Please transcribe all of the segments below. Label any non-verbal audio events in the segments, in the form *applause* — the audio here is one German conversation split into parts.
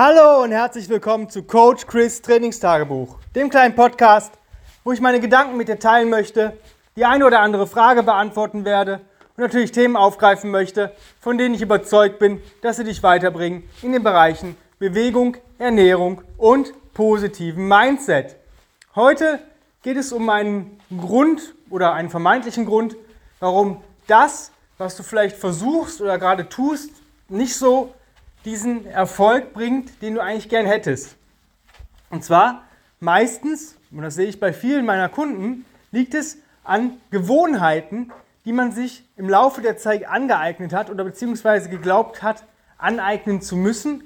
Hallo und herzlich willkommen zu Coach Chris Trainingstagebuch, dem kleinen Podcast, wo ich meine Gedanken mit dir teilen möchte, die eine oder andere Frage beantworten werde und natürlich Themen aufgreifen möchte, von denen ich überzeugt bin, dass sie dich weiterbringen in den Bereichen Bewegung, Ernährung und positiven Mindset. Heute geht es um einen Grund oder einen vermeintlichen Grund, warum das, was du vielleicht versuchst oder gerade tust, nicht so diesen Erfolg bringt, den du eigentlich gern hättest. Und zwar meistens, und das sehe ich bei vielen meiner Kunden, liegt es an Gewohnheiten, die man sich im Laufe der Zeit angeeignet hat oder beziehungsweise geglaubt hat, aneignen zu müssen.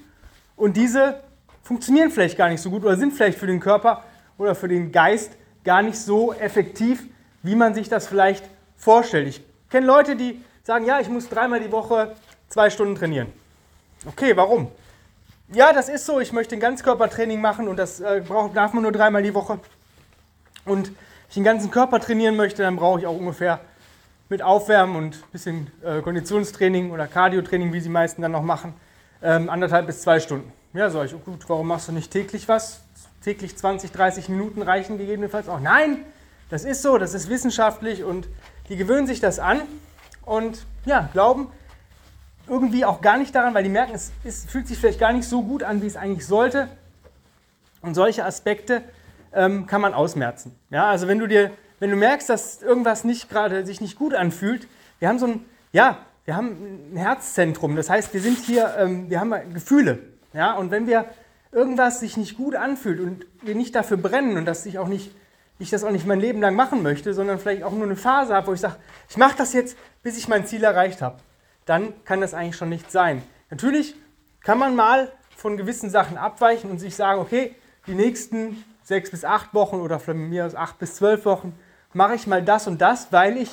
Und diese funktionieren vielleicht gar nicht so gut oder sind vielleicht für den Körper oder für den Geist gar nicht so effektiv, wie man sich das vielleicht vorstellt. Ich kenne Leute, die sagen, ja, ich muss dreimal die Woche zwei Stunden trainieren. Okay, warum? Ja, das ist so. Ich möchte ein Ganzkörpertraining machen und das äh, brauch, darf man nur dreimal die Woche. Und ich den ganzen Körper trainieren möchte, dann brauche ich auch ungefähr mit Aufwärmen und ein bisschen äh, Konditionstraining oder Cardiotraining, wie sie meisten dann noch machen, ähm, anderthalb bis zwei Stunden. Ja, sag ich, oh gut, warum machst du nicht täglich was? Täglich 20, 30 Minuten reichen gegebenenfalls auch. Nein, das ist so, das ist wissenschaftlich und die gewöhnen sich das an und ja, glauben, irgendwie auch gar nicht daran, weil die merken, es, es fühlt sich vielleicht gar nicht so gut an, wie es eigentlich sollte. Und solche Aspekte ähm, kann man ausmerzen. Ja, also wenn du dir, wenn du merkst, dass irgendwas nicht gerade sich nicht gut anfühlt, wir haben so ein, ja, wir haben ein Herzzentrum. Das heißt, wir sind hier, ähm, wir haben Gefühle. Ja, und wenn wir irgendwas sich nicht gut anfühlt und wir nicht dafür brennen und dass ich auch nicht, ich das auch nicht mein Leben lang machen möchte, sondern vielleicht auch nur eine Phase habe, wo ich sage, ich mache das jetzt, bis ich mein Ziel erreicht habe dann kann das eigentlich schon nicht sein. Natürlich kann man mal von gewissen Sachen abweichen und sich sagen, okay, die nächsten sechs bis acht Wochen oder von mir aus acht bis zwölf Wochen mache ich mal das und das, weil ich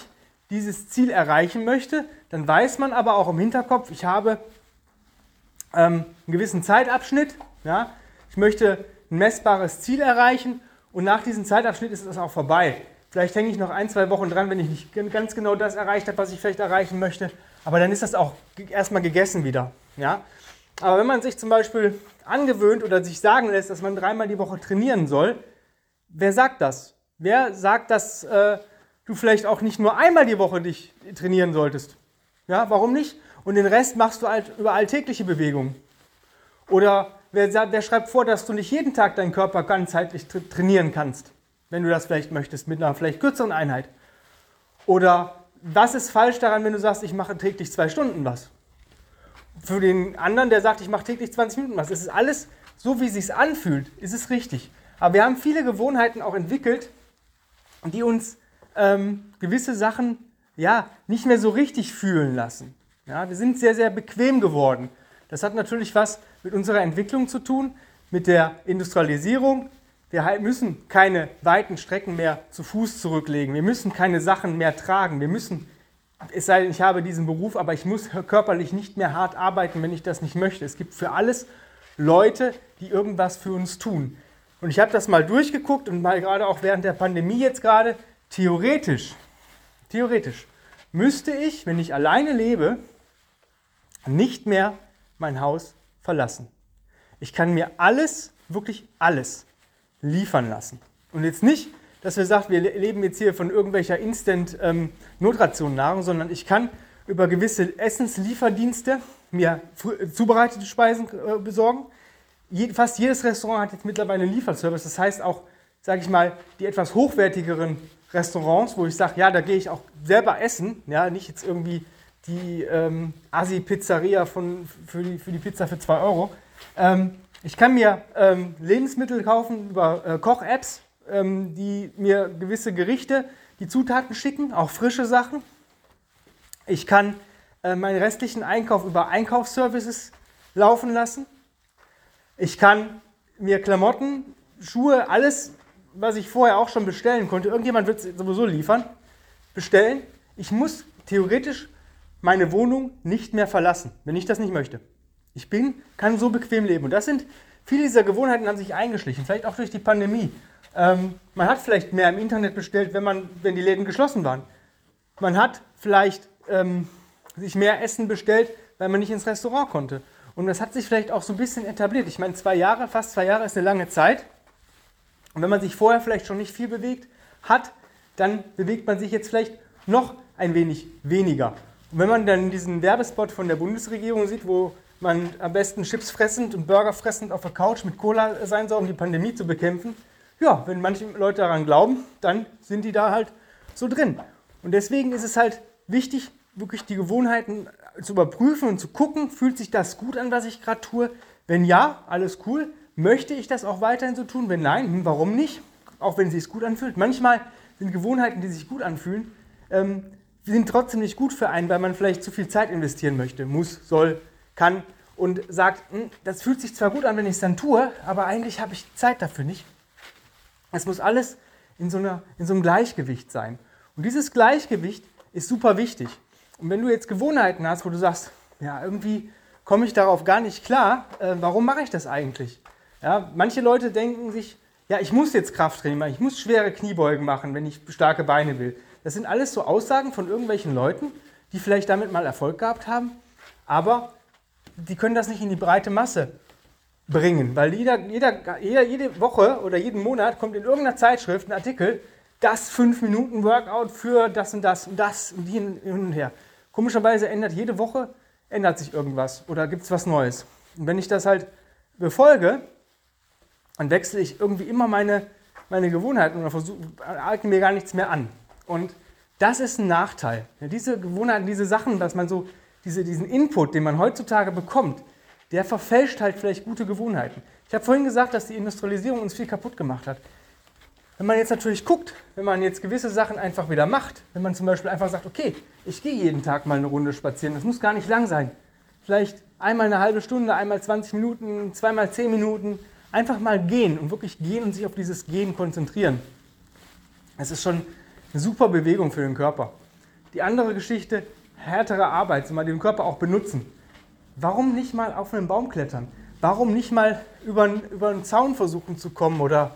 dieses Ziel erreichen möchte. Dann weiß man aber auch im Hinterkopf, ich habe ähm, einen gewissen Zeitabschnitt. Ja? Ich möchte ein messbares Ziel erreichen und nach diesem Zeitabschnitt ist es auch vorbei. Vielleicht hänge ich noch ein, zwei Wochen dran, wenn ich nicht ganz genau das erreicht habe, was ich vielleicht erreichen möchte. Aber dann ist das auch erstmal gegessen wieder. Ja? Aber wenn man sich zum Beispiel angewöhnt oder sich sagen lässt, dass man dreimal die Woche trainieren soll, wer sagt das? Wer sagt, dass äh, du vielleicht auch nicht nur einmal die Woche dich trainieren solltest? Ja, warum nicht? Und den Rest machst du halt über alltägliche Bewegungen. Oder wer, wer schreibt vor, dass du nicht jeden Tag deinen Körper ganzheitlich tra trainieren kannst? wenn du das vielleicht möchtest, mit einer vielleicht kürzeren Einheit. Oder was ist falsch daran, wenn du sagst, ich mache täglich zwei Stunden was? Für den anderen, der sagt, ich mache täglich 20 Minuten was. Es ist alles so, wie es sich anfühlt, ist es richtig. Aber wir haben viele Gewohnheiten auch entwickelt, die uns ähm, gewisse Sachen ja, nicht mehr so richtig fühlen lassen. Ja, wir sind sehr, sehr bequem geworden. Das hat natürlich was mit unserer Entwicklung zu tun, mit der Industrialisierung, wir müssen keine weiten Strecken mehr zu Fuß zurücklegen. Wir müssen keine Sachen mehr tragen. Wir müssen, es sei denn, ich habe diesen Beruf, aber ich muss körperlich nicht mehr hart arbeiten, wenn ich das nicht möchte. Es gibt für alles Leute, die irgendwas für uns tun. Und ich habe das mal durchgeguckt und mal gerade auch während der Pandemie jetzt gerade, theoretisch, theoretisch müsste ich, wenn ich alleine lebe, nicht mehr mein Haus verlassen. Ich kann mir alles, wirklich alles liefern lassen. Und jetzt nicht, dass wir sagen, wir leben jetzt hier von irgendwelcher Instant-Notration-Nahrung, ähm, sondern ich kann über gewisse Essenslieferdienste mir zubereitete Speisen äh, besorgen. Je, fast jedes Restaurant hat jetzt mittlerweile einen Lieferservice. Das heißt auch, sage ich mal, die etwas hochwertigeren Restaurants, wo ich sage, ja, da gehe ich auch selber essen, ja, nicht jetzt irgendwie die ähm, Asi-Pizzeria für, die, für die Pizza für 2 Euro. Ähm, ich kann mir ähm, Lebensmittel kaufen über äh, Koch-Apps, ähm, die mir gewisse Gerichte, die Zutaten schicken, auch frische Sachen. Ich kann äh, meinen restlichen Einkauf über Einkaufsservices laufen lassen. Ich kann mir Klamotten, Schuhe, alles, was ich vorher auch schon bestellen konnte, irgendjemand wird es sowieso liefern, bestellen. Ich muss theoretisch meine Wohnung nicht mehr verlassen, wenn ich das nicht möchte. Ich bin, kann so bequem leben. Und das sind, viele dieser Gewohnheiten haben sich eingeschlichen, vielleicht auch durch die Pandemie. Ähm, man hat vielleicht mehr im Internet bestellt, wenn, man, wenn die Läden geschlossen waren. Man hat vielleicht ähm, sich mehr Essen bestellt, weil man nicht ins Restaurant konnte. Und das hat sich vielleicht auch so ein bisschen etabliert. Ich meine, zwei Jahre, fast zwei Jahre ist eine lange Zeit. Und wenn man sich vorher vielleicht schon nicht viel bewegt hat, dann bewegt man sich jetzt vielleicht noch ein wenig weniger. Und wenn man dann diesen Werbespot von der Bundesregierung sieht, wo man am besten Chips fressend und Burger fressend auf der Couch mit Cola sein soll, um die Pandemie zu bekämpfen, ja, wenn manche Leute daran glauben, dann sind die da halt so drin. Und deswegen ist es halt wichtig, wirklich die Gewohnheiten zu überprüfen und zu gucken, fühlt sich das gut an, was ich gerade tue? Wenn ja, alles cool. Möchte ich das auch weiterhin so tun? Wenn nein, hm, warum nicht? Auch wenn es sich gut anfühlt. Manchmal sind Gewohnheiten, die sich gut anfühlen, ähm, sind trotzdem nicht gut für einen, weil man vielleicht zu viel Zeit investieren möchte, muss, soll, kann und sagt, hm, das fühlt sich zwar gut an, wenn ich es dann tue, aber eigentlich habe ich Zeit dafür nicht. Es muss alles in so, einer, in so einem Gleichgewicht sein. Und dieses Gleichgewicht ist super wichtig. Und wenn du jetzt Gewohnheiten hast, wo du sagst, ja, irgendwie komme ich darauf gar nicht klar, äh, warum mache ich das eigentlich? Ja, manche Leute denken sich, ja, ich muss jetzt Krafttraining machen, ich muss schwere Kniebeugen machen, wenn ich starke Beine will. Das sind alles so Aussagen von irgendwelchen Leuten, die vielleicht damit mal Erfolg gehabt haben, aber die können das nicht in die breite Masse bringen, weil jeder, jeder, jeder, jede Woche oder jeden Monat kommt in irgendeiner Zeitschrift ein Artikel, das 5-Minuten-Workout für das und das und das und hin und her. Komischerweise ändert jede Woche ändert sich irgendwas oder gibt es was Neues. Und wenn ich das halt befolge, dann wechsle ich irgendwie immer meine, meine Gewohnheiten und versuche, mir gar nichts mehr an. Und das ist ein Nachteil. Ja, diese Gewohnheiten, diese Sachen, dass man so, diese, diesen Input, den man heutzutage bekommt, der verfälscht halt vielleicht gute Gewohnheiten. Ich habe vorhin gesagt, dass die Industrialisierung uns viel kaputt gemacht hat. Wenn man jetzt natürlich guckt, wenn man jetzt gewisse Sachen einfach wieder macht, wenn man zum Beispiel einfach sagt, okay, ich gehe jeden Tag mal eine Runde spazieren, das muss gar nicht lang sein. Vielleicht einmal eine halbe Stunde, einmal 20 Minuten, zweimal 10 Minuten, einfach mal gehen und wirklich gehen und sich auf dieses Gehen konzentrieren. Es ist schon eine super Bewegung für den Körper. Die andere Geschichte, härtere Arbeit, so mal den Körper auch benutzen. Warum nicht mal auf einen Baum klettern? Warum nicht mal über, über einen Zaun versuchen zu kommen oder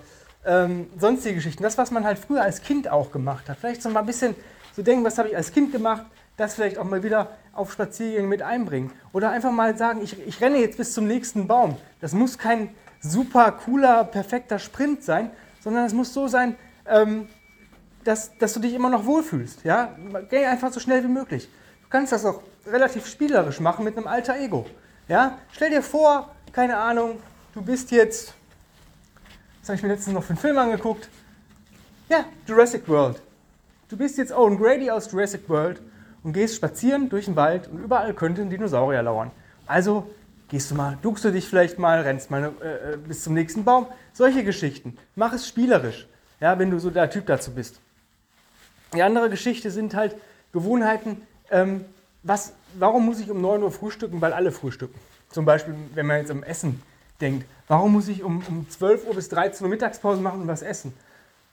ähm, sonstige Geschichten? Das, was man halt früher als Kind auch gemacht hat. Vielleicht so mal ein bisschen so denken, was habe ich als Kind gemacht, das vielleicht auch mal wieder auf Spaziergänge mit einbringen. Oder einfach mal sagen, ich, ich renne jetzt bis zum nächsten Baum. Das muss kein super cooler, perfekter Sprint sein, sondern es muss so sein, ähm, dass, dass du dich immer noch wohlfühlst. Ja? Geh einfach so schnell wie möglich. Du kannst das auch relativ spielerisch machen mit einem alter Ego. Ja? Stell dir vor, keine Ahnung, du bist jetzt, was habe ich mir letztens noch für einen Film angeguckt? Ja, Jurassic World. Du bist jetzt Owen Grady aus Jurassic World und gehst spazieren durch den Wald und überall könnten Dinosaurier lauern. Also gehst du mal, duckst du dich vielleicht mal, rennst mal äh, äh, bis zum nächsten Baum. Solche Geschichten. Mach es spielerisch, ja, wenn du so der Typ dazu bist. Die andere Geschichte sind halt Gewohnheiten, ähm, was, warum muss ich um 9 Uhr frühstücken? Weil alle frühstücken. Zum Beispiel, wenn man jetzt am Essen denkt. Warum muss ich um, um 12 Uhr bis 13 Uhr Mittagspause machen und was essen?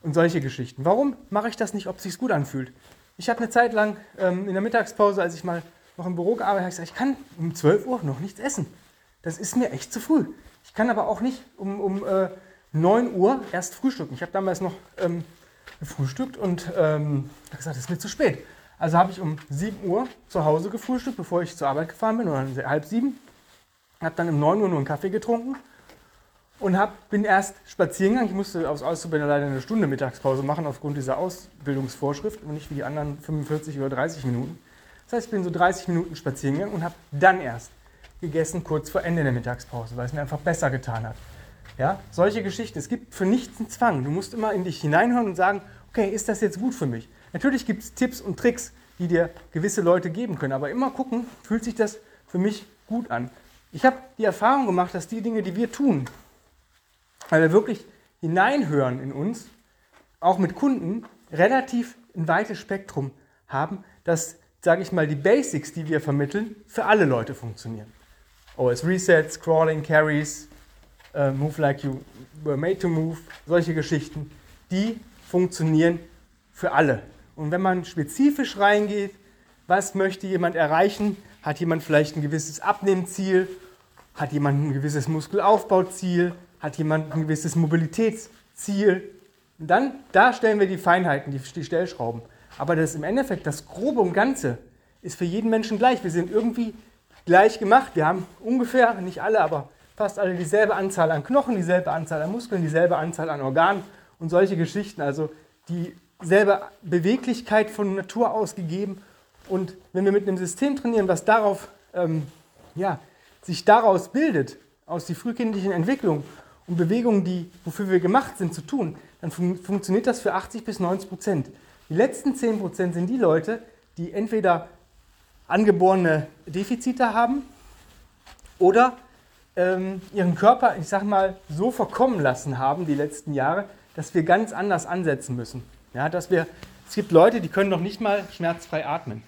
Und solche Geschichten. Warum mache ich das nicht, ob es sich gut anfühlt? Ich habe eine Zeit lang ähm, in der Mittagspause, als ich mal noch im Büro gearbeitet habe, gesagt, ich kann um 12 Uhr noch nichts essen. Das ist mir echt zu früh. Ich kann aber auch nicht um, um äh, 9 Uhr erst frühstücken. Ich habe damals noch ähm, gefrühstückt und ähm, gesagt, es ist mir zu spät. Also habe ich um 7 Uhr zu Hause gefrühstückt, bevor ich zur Arbeit gefahren bin, oder halb sieben. Habe dann um 9 Uhr nur einen Kaffee getrunken und hab, bin erst spazieren gegangen. Ich musste aus Auszubildender leider eine Stunde Mittagspause machen aufgrund dieser Ausbildungsvorschrift und nicht wie die anderen 45 oder 30 Minuten. Das heißt, ich bin so 30 Minuten spazieren gegangen und habe dann erst gegessen, kurz vor Ende der Mittagspause, weil es mir einfach besser getan hat. Ja, solche Geschichten. Es gibt für nichts einen Zwang. Du musst immer in dich hineinhören und sagen, okay, ist das jetzt gut für mich? Natürlich gibt es Tipps und Tricks, die dir gewisse Leute geben können, aber immer gucken, fühlt sich das für mich gut an. Ich habe die Erfahrung gemacht, dass die Dinge, die wir tun, weil wir wirklich hineinhören in uns, auch mit Kunden, relativ ein weites Spektrum haben, dass, sage ich mal, die Basics, die wir vermitteln, für alle Leute funktionieren. OS Resets, Crawling, Carries, uh, Move Like You Were Made to Move, solche Geschichten, die funktionieren für alle. Und wenn man spezifisch reingeht, was möchte jemand erreichen, hat jemand vielleicht ein gewisses Abnehmziel, hat jemand ein gewisses Muskelaufbauziel, hat jemand ein gewisses Mobilitätsziel. Und dann, da stellen wir die Feinheiten, die, die Stellschrauben. Aber das im Endeffekt, das Grobe und Ganze ist für jeden Menschen gleich. Wir sind irgendwie gleich gemacht. Wir haben ungefähr, nicht alle, aber fast alle dieselbe Anzahl an Knochen, dieselbe Anzahl an Muskeln, dieselbe Anzahl an Organen und solche Geschichten. Also dieselbe Beweglichkeit von Natur aus gegeben. Und wenn wir mit einem System trainieren, was darauf, ähm, ja, sich daraus bildet, aus der frühkindlichen Entwicklung und Bewegungen, die, wofür wir gemacht sind, zu tun, dann fun funktioniert das für 80 bis 90 Prozent. Die letzten 10 Prozent sind die Leute, die entweder angeborene Defizite haben oder ähm, ihren Körper, ich sag mal, so verkommen lassen haben die letzten Jahre, dass wir ganz anders ansetzen müssen. Ja, dass wir, es gibt Leute, die können noch nicht mal schmerzfrei atmen.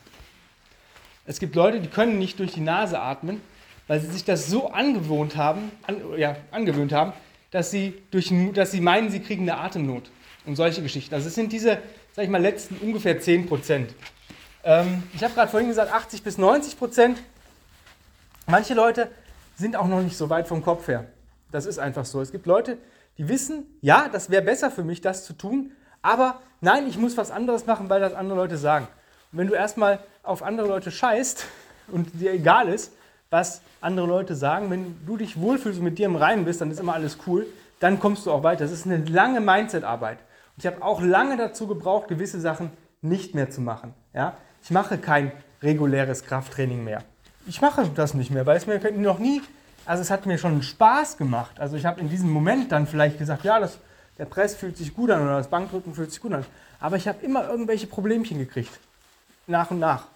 Es gibt Leute, die können nicht durch die Nase atmen, weil sie sich das so angewohnt haben, an, ja, angewöhnt haben, dass sie, durch, dass sie meinen, sie kriegen eine Atemnot und solche Geschichten. Also es sind diese, sag ich mal, letzten ungefähr 10 Prozent. Ähm, ich habe gerade vorhin gesagt, 80 bis 90 Prozent. Manche Leute sind auch noch nicht so weit vom Kopf her. Das ist einfach so. Es gibt Leute, die wissen, ja, das wäre besser für mich, das zu tun, aber nein, ich muss was anderes machen, weil das andere Leute sagen. Und wenn du erstmal auf andere Leute scheißt *laughs* und dir egal ist, was andere Leute sagen, wenn du dich wohlfühlst und mit dir im Reinen bist, dann ist immer alles cool, dann kommst du auch weiter. Das ist eine lange Mindset-Arbeit. Und ich habe auch lange dazu gebraucht, gewisse Sachen nicht mehr zu machen. Ja? Ich mache kein reguläres Krafttraining mehr. Ich mache das nicht mehr, weil es mir noch nie, also es hat mir schon Spaß gemacht. Also ich habe in diesem Moment dann vielleicht gesagt, ja, das, der Press fühlt sich gut an oder das Bankdrücken fühlt sich gut an. Aber ich habe immer irgendwelche Problemchen gekriegt. Nach und nach.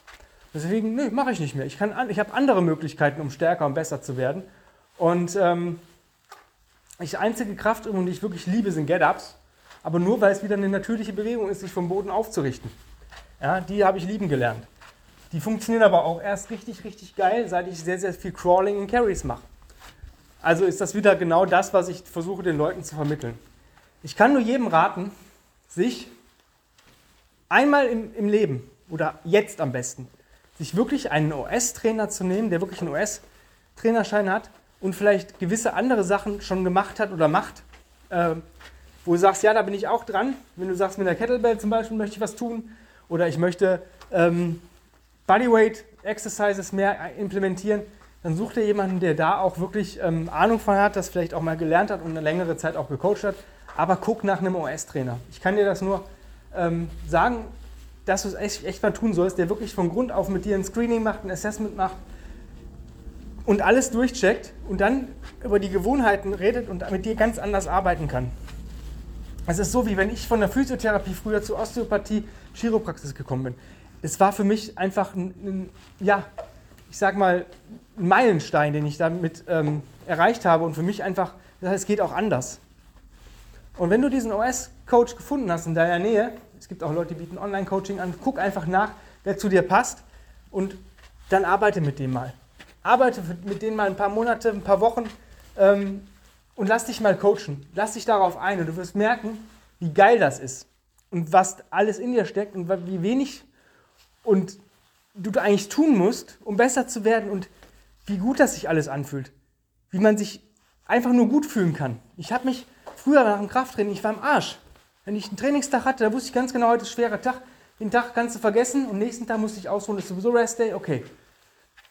Deswegen, nö, mache ich nicht mehr. Ich, ich habe andere Möglichkeiten, um stärker und besser zu werden. Und ähm, die einzige Kraftübung, die ich wirklich liebe, sind Get-Ups. Aber nur, weil es wieder eine natürliche Bewegung ist, sich vom Boden aufzurichten. Ja, die habe ich lieben gelernt. Die funktionieren aber auch erst richtig, richtig geil, seit ich sehr, sehr viel Crawling und Carries mache. Also ist das wieder genau das, was ich versuche den Leuten zu vermitteln. Ich kann nur jedem raten, sich einmal im, im Leben oder jetzt am besten, sich wirklich einen OS-Trainer zu nehmen, der wirklich einen OS-Trainerschein hat und vielleicht gewisse andere Sachen schon gemacht hat oder macht, äh, wo du sagst, ja, da bin ich auch dran. Wenn du sagst, mit der Kettlebell zum Beispiel möchte ich was tun oder ich möchte ähm, Bodyweight Exercises mehr implementieren, dann such dir jemanden, der da auch wirklich ähm, Ahnung von hat, das vielleicht auch mal gelernt hat und eine längere Zeit auch gecoacht hat. Aber guck nach einem OS-Trainer. Ich kann dir das nur ähm, sagen, dass du es echt, echt mal tun sollst, der wirklich von Grund auf mit dir ein Screening macht, ein Assessment macht und alles durchcheckt und dann über die Gewohnheiten redet und mit dir ganz anders arbeiten kann. Es ist so, wie wenn ich von der Physiotherapie früher zur Osteopathie, Chiropraxis gekommen bin. Es war für mich einfach ein, ein ja, ich sag mal, ein Meilenstein, den ich damit ähm, erreicht habe und für mich einfach, das heißt, es geht auch anders. Und wenn du diesen OS-Coach gefunden hast in deiner Nähe, es gibt auch Leute, die bieten Online-Coaching an, guck einfach nach, wer zu dir passt und dann arbeite mit dem mal. Arbeite mit denen mal ein paar Monate, ein paar Wochen ähm, und lass dich mal coachen. Lass dich darauf ein und du wirst merken, wie geil das ist und was alles in dir steckt und wie wenig und du eigentlich tun musst, um besser zu werden und wie gut das sich alles anfühlt. Wie man sich einfach nur gut fühlen kann. Ich habe mich früher nach dem Krafttraining, ich war im Arsch. Wenn ich einen Trainingstag hatte, da wusste ich ganz genau, heute ist ein schwerer Tag. Den Tag kannst du vergessen und nächsten Tag musste ich ausruhen, ist sowieso Rest Day, okay.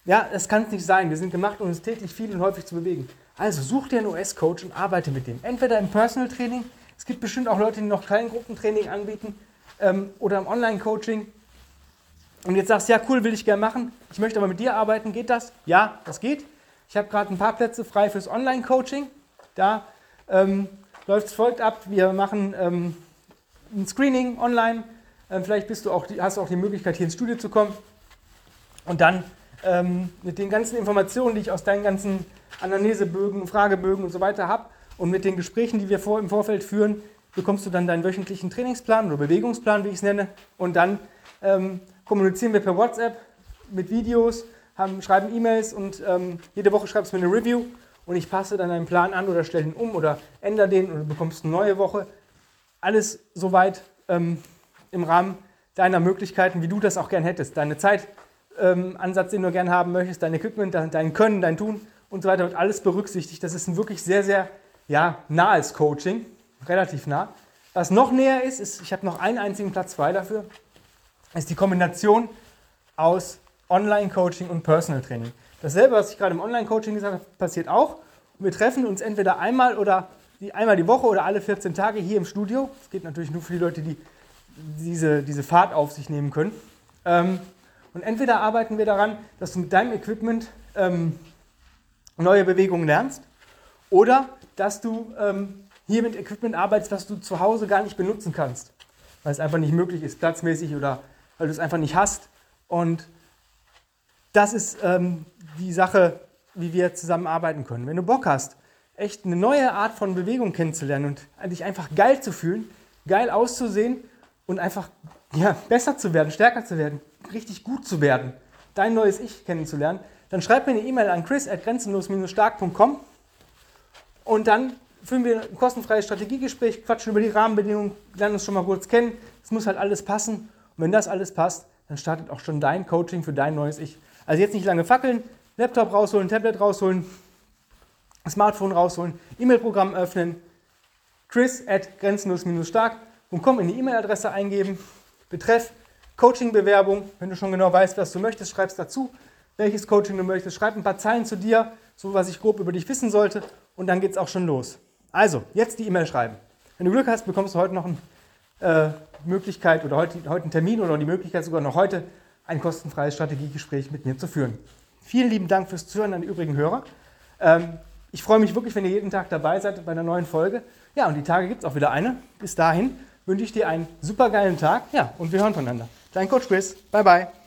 Ja, das kann es nicht sein. Wir sind gemacht, um uns täglich viel und häufig zu bewegen. Also such dir einen US-Coach und arbeite mit dem. Entweder im Personal Training, es gibt bestimmt auch Leute, die noch kein Gruppentraining anbieten, ähm, oder im Online-Coaching. Und jetzt sagst du, ja cool, will ich gerne machen, ich möchte aber mit dir arbeiten, geht das? Ja, das geht. Ich habe gerade ein paar Plätze frei fürs Online-Coaching. Da ähm, läuft es folgt ab, wir machen ähm, ein Screening online. Ähm, vielleicht bist du auch, hast du auch die Möglichkeit, hier ins Studio zu kommen. Und dann ähm, mit den ganzen Informationen, die ich aus deinen ganzen Anamnesebögen, Fragebögen und so weiter habe und mit den Gesprächen, die wir vor, im Vorfeld führen, bekommst du dann deinen wöchentlichen Trainingsplan oder Bewegungsplan, wie ich es nenne. Und dann ähm, kommunizieren wir per WhatsApp mit Videos, haben, schreiben E-Mails und ähm, jede Woche schreibst du mir eine Review und ich passe dann deinen Plan an oder stelle ihn um oder ändere den und du bekommst eine neue Woche. Alles soweit ähm, im Rahmen deiner Möglichkeiten, wie du das auch gern hättest. Deine Zeit, ähm, den du gerne haben möchtest, dein Equipment, dein Können, dein Tun und so weiter wird alles berücksichtigt. Das ist ein wirklich sehr, sehr ja, nahes Coaching, relativ nah. Was noch näher ist, ist, ich habe noch einen einzigen Platz frei dafür, ist die Kombination aus Online-Coaching und Personal Training. Dasselbe, was ich gerade im Online-Coaching gesagt habe, passiert auch. Wir treffen uns entweder einmal oder die, einmal die Woche oder alle 14 Tage hier im Studio. Das geht natürlich nur für die Leute, die diese, diese Fahrt auf sich nehmen können. Ähm, und entweder arbeiten wir daran, dass du mit deinem Equipment ähm, neue Bewegungen lernst oder dass du ähm, hier mit Equipment arbeitest, was du zu Hause gar nicht benutzen kannst, weil es einfach nicht möglich ist, platzmäßig oder weil du es einfach nicht hast. Und das ist ähm, die Sache, wie wir zusammenarbeiten können. Wenn du Bock hast, echt eine neue Art von Bewegung kennenzulernen und dich einfach geil zu fühlen, geil auszusehen und einfach ja, besser zu werden, stärker zu werden, richtig gut zu werden, dein neues Ich kennenzulernen, dann schreib mir eine E-Mail an chris.grenzenlos-stark.com und dann führen wir ein kostenfreies Strategiegespräch, quatschen über die Rahmenbedingungen, lernen uns schon mal kurz kennen. Es muss halt alles passen. Und wenn das alles passt, dann startet auch schon dein Coaching für dein neues Ich. Also jetzt nicht lange fackeln, Laptop rausholen, Tablet rausholen, Smartphone rausholen, E-Mail-Programm öffnen, chris at grenzenlos-stark.com in die E-Mail-Adresse eingeben, Betreff Coaching-Bewerbung, wenn du schon genau weißt, was du möchtest, schreibst dazu, welches Coaching du möchtest, schreib ein paar Zeilen zu dir, so was ich grob über dich wissen sollte und dann geht es auch schon los. Also, jetzt die E-Mail schreiben. Wenn du Glück hast, bekommst du heute noch eine äh, Möglichkeit oder heute, heute einen Termin oder die Möglichkeit sogar noch heute ein kostenfreies Strategiegespräch mit mir zu führen. Vielen lieben Dank fürs Zuhören an die übrigen Hörer. Ähm, ich freue mich wirklich, wenn ihr jeden Tag dabei seid bei einer neuen Folge. Ja, und die Tage gibt es auch wieder eine. Bis dahin wünsche ich dir einen super geilen Tag. Ja, und wir hören voneinander. Dein Coach Chris. Bye, bye.